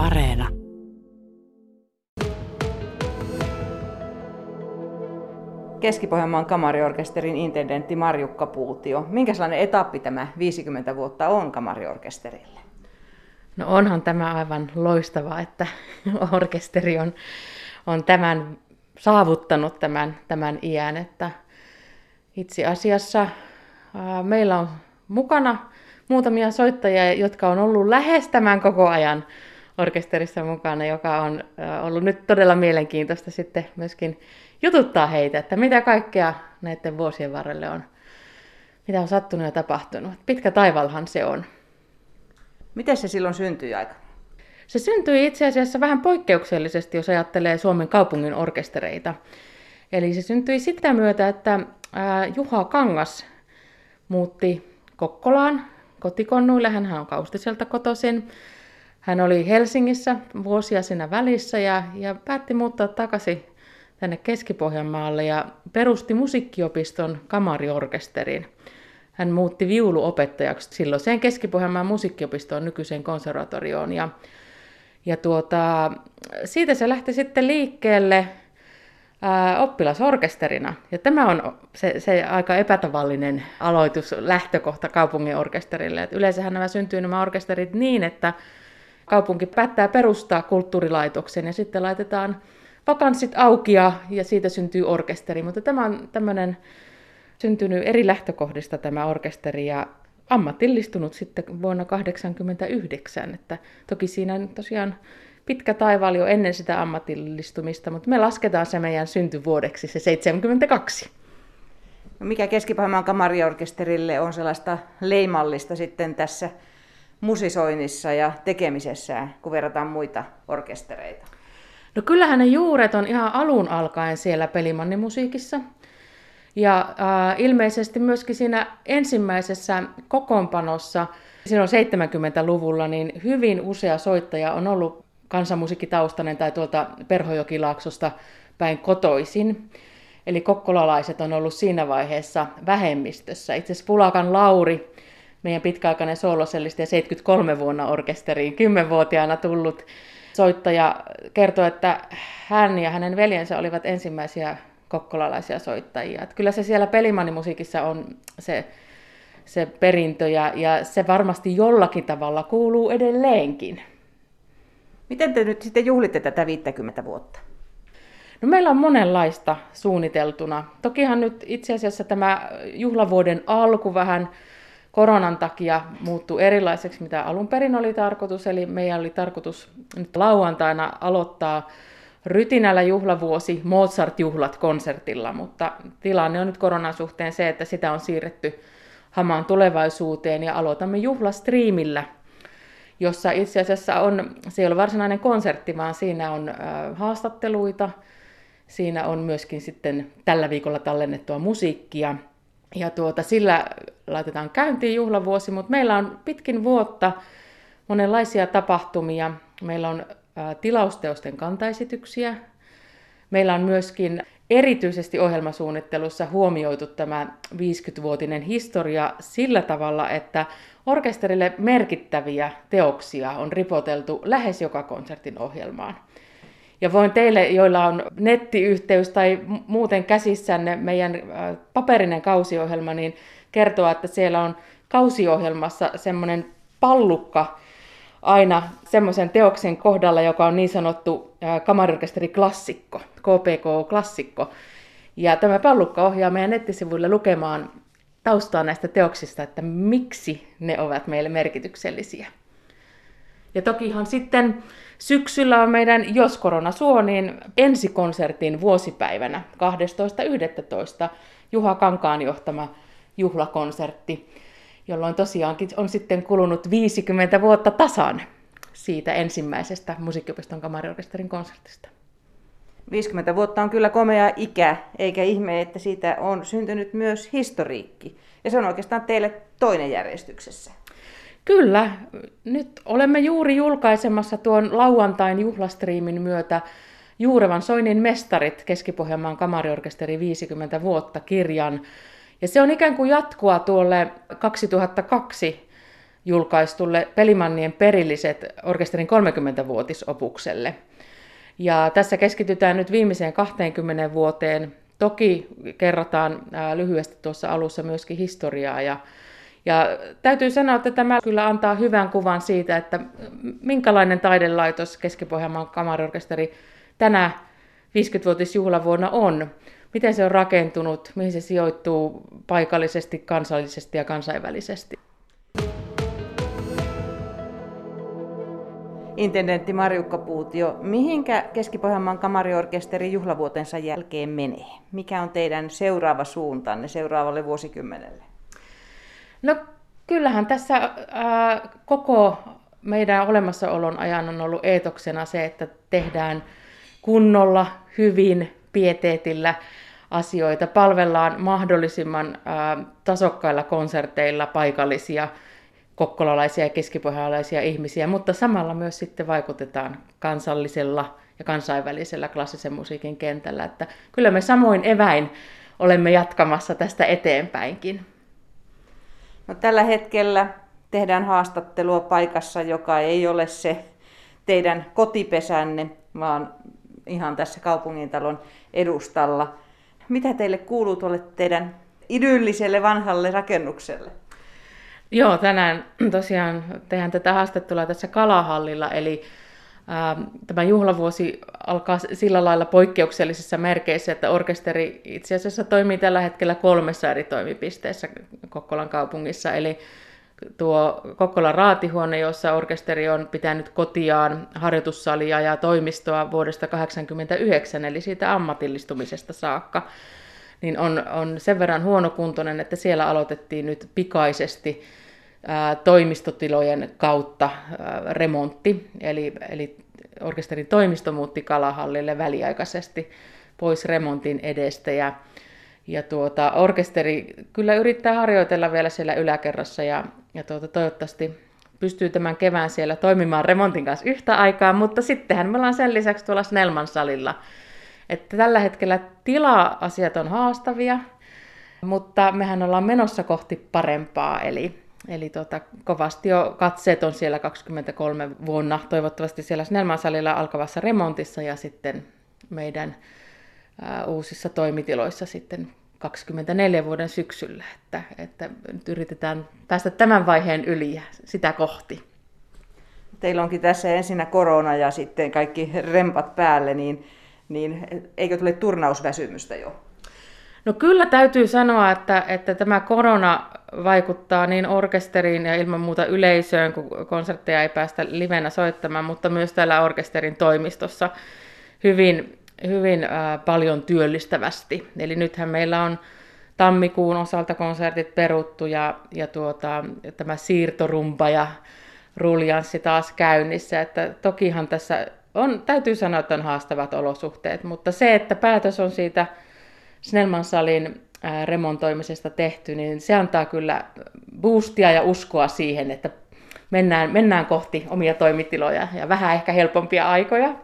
Areena. Keski-Pohjanmaan kamariorkesterin intendentti Marjukka Puutio. Minkälainen etappi tämä 50 vuotta on kamariorkesterille? No onhan tämä aivan loistava, että orkesteri on, on tämän saavuttanut tämän, tämän iän. Että itse asiassa ää, meillä on mukana muutamia soittajia, jotka on ollut lähes tämän koko ajan orkesterissa mukana, joka on ollut nyt todella mielenkiintoista sitten myöskin jututtaa heitä, että mitä kaikkea näiden vuosien varrelle on, mitä on sattunut ja tapahtunut. Pitkä taivalhan se on. Miten se silloin syntyi aika? Se syntyi itse asiassa vähän poikkeuksellisesti, jos ajattelee Suomen kaupungin orkestereita. Eli se syntyi sitä myötä, että Juha Kangas muutti Kokkolaan kotikonnuille. Hän on Kaustiselta kotoisin. Hän oli Helsingissä vuosia siinä välissä ja, ja päätti muuttaa takaisin tänne Keski-Pohjanmaalle ja perusti musiikkiopiston kamariorkesterin. Hän muutti viuluopettajaksi silloiseen Keski-Pohjanmaan musiikkiopistoon nykyiseen konservatorioon. Ja, ja tuota, siitä se lähti sitten liikkeelle ää, oppilasorkesterina. Ja tämä on se, se aika epätavallinen aloitus, lähtökohta kaupungin orkesterille. Yleensähän nämä syntyy nämä orkesterit niin, että kaupunki päättää perustaa kulttuurilaitoksen ja sitten laitetaan vakanssit auki ja, ja siitä syntyy orkesteri. Mutta tämä on tämmöinen syntynyt eri lähtökohdista tämä orkesteri ja ammatillistunut sitten vuonna 1989. Että toki siinä tosiaan pitkä taivaali jo ennen sitä ammatillistumista, mutta me lasketaan se meidän syntyvuodeksi, se 72. No mikä keski kamariorkesterille on sellaista leimallista sitten tässä musisoinnissa ja tekemisessä, kun verrataan muita orkestereita? No kyllähän ne juuret on ihan alun alkaen siellä pelimannimusiikissa. Ja äh, ilmeisesti myöskin siinä ensimmäisessä kokoonpanossa, silloin 70-luvulla, niin hyvin usea soittaja on ollut kansanmusiikkitaustainen tai tuolta Perhojokilaaksosta päin kotoisin. Eli kokkolalaiset on ollut siinä vaiheessa vähemmistössä. Itse asiassa Pulakan Lauri, meidän pitkäaikainen soolosellisti ja 73 vuonna orkesteriin, 10-vuotiaana tullut soittaja, kertoi, että hän ja hänen veljensä olivat ensimmäisiä kokkolalaisia soittajia. Että kyllä se siellä pelimannimusiikissa on se, se perintö ja, ja se varmasti jollakin tavalla kuuluu edelleenkin. Miten te nyt sitten juhlitte tätä 50 vuotta? No meillä on monenlaista suunniteltuna. Tokihan nyt itse asiassa tämä juhlavuoden alku vähän koronan takia muuttui erilaiseksi, mitä alun perin oli tarkoitus. Eli meidän oli tarkoitus nyt lauantaina aloittaa rytinällä juhlavuosi Mozart-juhlat konsertilla, mutta tilanne on nyt koronan suhteen se, että sitä on siirretty hamaan tulevaisuuteen ja aloitamme juhlastriimillä jossa itse asiassa on, se ei ole varsinainen konsertti, vaan siinä on haastatteluita, siinä on myöskin sitten tällä viikolla tallennettua musiikkia, ja tuota, sillä laitetaan käyntiin juhlavuosi, mutta meillä on pitkin vuotta monenlaisia tapahtumia. Meillä on tilausteosten kantaesityksiä. Meillä on myöskin erityisesti ohjelmasuunnittelussa huomioitu tämä 50-vuotinen historia sillä tavalla, että orkesterille merkittäviä teoksia on ripoteltu lähes joka konsertin ohjelmaan. Ja voin teille, joilla on nettiyhteys tai muuten käsissänne meidän paperinen kausiohjelma, niin kertoa, että siellä on kausiohjelmassa semmoinen pallukka aina semmoisen teoksen kohdalla, joka on niin sanottu kamariorkesteri-klassikko, KPK-klassikko. Ja tämä pallukka ohjaa meidän nettisivuille lukemaan taustaa näistä teoksista, että miksi ne ovat meille merkityksellisiä. Ja tokihan sitten syksyllä on meidän Jos korona suo, niin ensikonsertin vuosipäivänä 12.11. Juha Kankaan johtama juhlakonsertti, jolloin tosiaankin on sitten kulunut 50 vuotta tasan siitä ensimmäisestä musiikkiopiston kamariorkesterin konsertista. 50 vuotta on kyllä komea ikä, eikä ihme, että siitä on syntynyt myös historiikki. Ja se on oikeastaan teille toinen järjestyksessä. Kyllä. Nyt olemme juuri julkaisemassa tuon lauantain juhlastriimin myötä Juurevan Soinin mestarit Keski-Pohjanmaan kamariorkesteri 50 vuotta kirjan. Ja se on ikään kuin jatkoa tuolle 2002 julkaistulle Pelimannien perilliset orkesterin 30-vuotisopukselle. Ja tässä keskitytään nyt viimeiseen 20 vuoteen. Toki kerrotaan lyhyesti tuossa alussa myöskin historiaa ja ja täytyy sanoa, että tämä kyllä antaa hyvän kuvan siitä, että minkälainen taidelaitos Keski-Pohjanmaan kamariorkesteri tänä 50-vuotisjuhlavuonna on. Miten se on rakentunut, mihin se sijoittuu paikallisesti, kansallisesti ja kansainvälisesti. Intendentti Marjukka Puutio, mihinkä Keski-Pohjanmaan kamariorkesteri juhlavuotensa jälkeen menee? Mikä on teidän seuraava suuntanne seuraavalle vuosikymmenelle? No kyllähän tässä ää, koko meidän olemassaolon ajan on ollut eetoksena se, että tehdään kunnolla, hyvin, pieteetillä asioita, palvellaan mahdollisimman ää, tasokkailla konserteilla paikallisia kokkolalaisia ja keskipohjalaisia ihmisiä, mutta samalla myös sitten vaikutetaan kansallisella ja kansainvälisellä klassisen musiikin kentällä. Että kyllä me samoin eväin olemme jatkamassa tästä eteenpäinkin. No, tällä hetkellä tehdään haastattelua paikassa, joka ei ole se teidän kotipesänne, vaan ihan tässä kaupungintalon edustalla. Mitä teille kuuluu tuolle teidän idylliselle vanhalle rakennukselle? Joo, tänään tosiaan tehdään tätä haastattelua tässä Kalahallilla, eli tämä juhlavuosi alkaa sillä lailla poikkeuksellisissa merkeissä, että orkesteri itse asiassa toimii tällä hetkellä kolmessa eri toimipisteessä Kokkolan kaupungissa, eli tuo Kokkolan raatihuone, jossa orkesteri on pitänyt kotiaan harjoitussalia ja toimistoa vuodesta 1989, eli siitä ammatillistumisesta saakka, niin on, on sen verran huonokuntoinen, että siellä aloitettiin nyt pikaisesti toimistotilojen kautta remontti, eli, eli orkesterin toimisto muutti Kalahallille väliaikaisesti pois remontin edestä ja ja tuota, orkesteri kyllä yrittää harjoitella vielä siellä yläkerrassa ja, ja tuota, toivottavasti pystyy tämän kevään siellä toimimaan remontin kanssa yhtä aikaa, mutta sittenhän me ollaan sen lisäksi tuolla Snellman salilla. Että tällä hetkellä tila-asiat on haastavia, mutta mehän ollaan menossa kohti parempaa, eli, eli tuota, kovasti jo katseet on siellä 23 vuonna, toivottavasti siellä Snellman salilla alkavassa remontissa ja sitten meidän uusissa toimitiloissa sitten 24 vuoden syksyllä, että, että nyt yritetään päästä tämän vaiheen yli ja sitä kohti. Teillä onkin tässä ensinnä korona ja sitten kaikki rempat päälle, niin, niin eikö tule turnausväsymystä jo? No kyllä täytyy sanoa, että, että tämä korona vaikuttaa niin orkesteriin ja ilman muuta yleisöön, kun konsertteja ei päästä livenä soittamaan, mutta myös täällä orkesterin toimistossa hyvin hyvin äh, paljon työllistävästi. Eli nythän meillä on tammikuun osalta konsertit peruttu ja, ja tuota, tämä siirtorumpa ja ruljanssi taas käynnissä. Että tokihan tässä on, täytyy sanoa, että on haastavat olosuhteet, mutta se, että päätös on siitä Snellman salin äh, remontoimisesta tehty, niin se antaa kyllä boostia ja uskoa siihen, että mennään, mennään kohti omia toimitiloja ja vähän ehkä helpompia aikoja.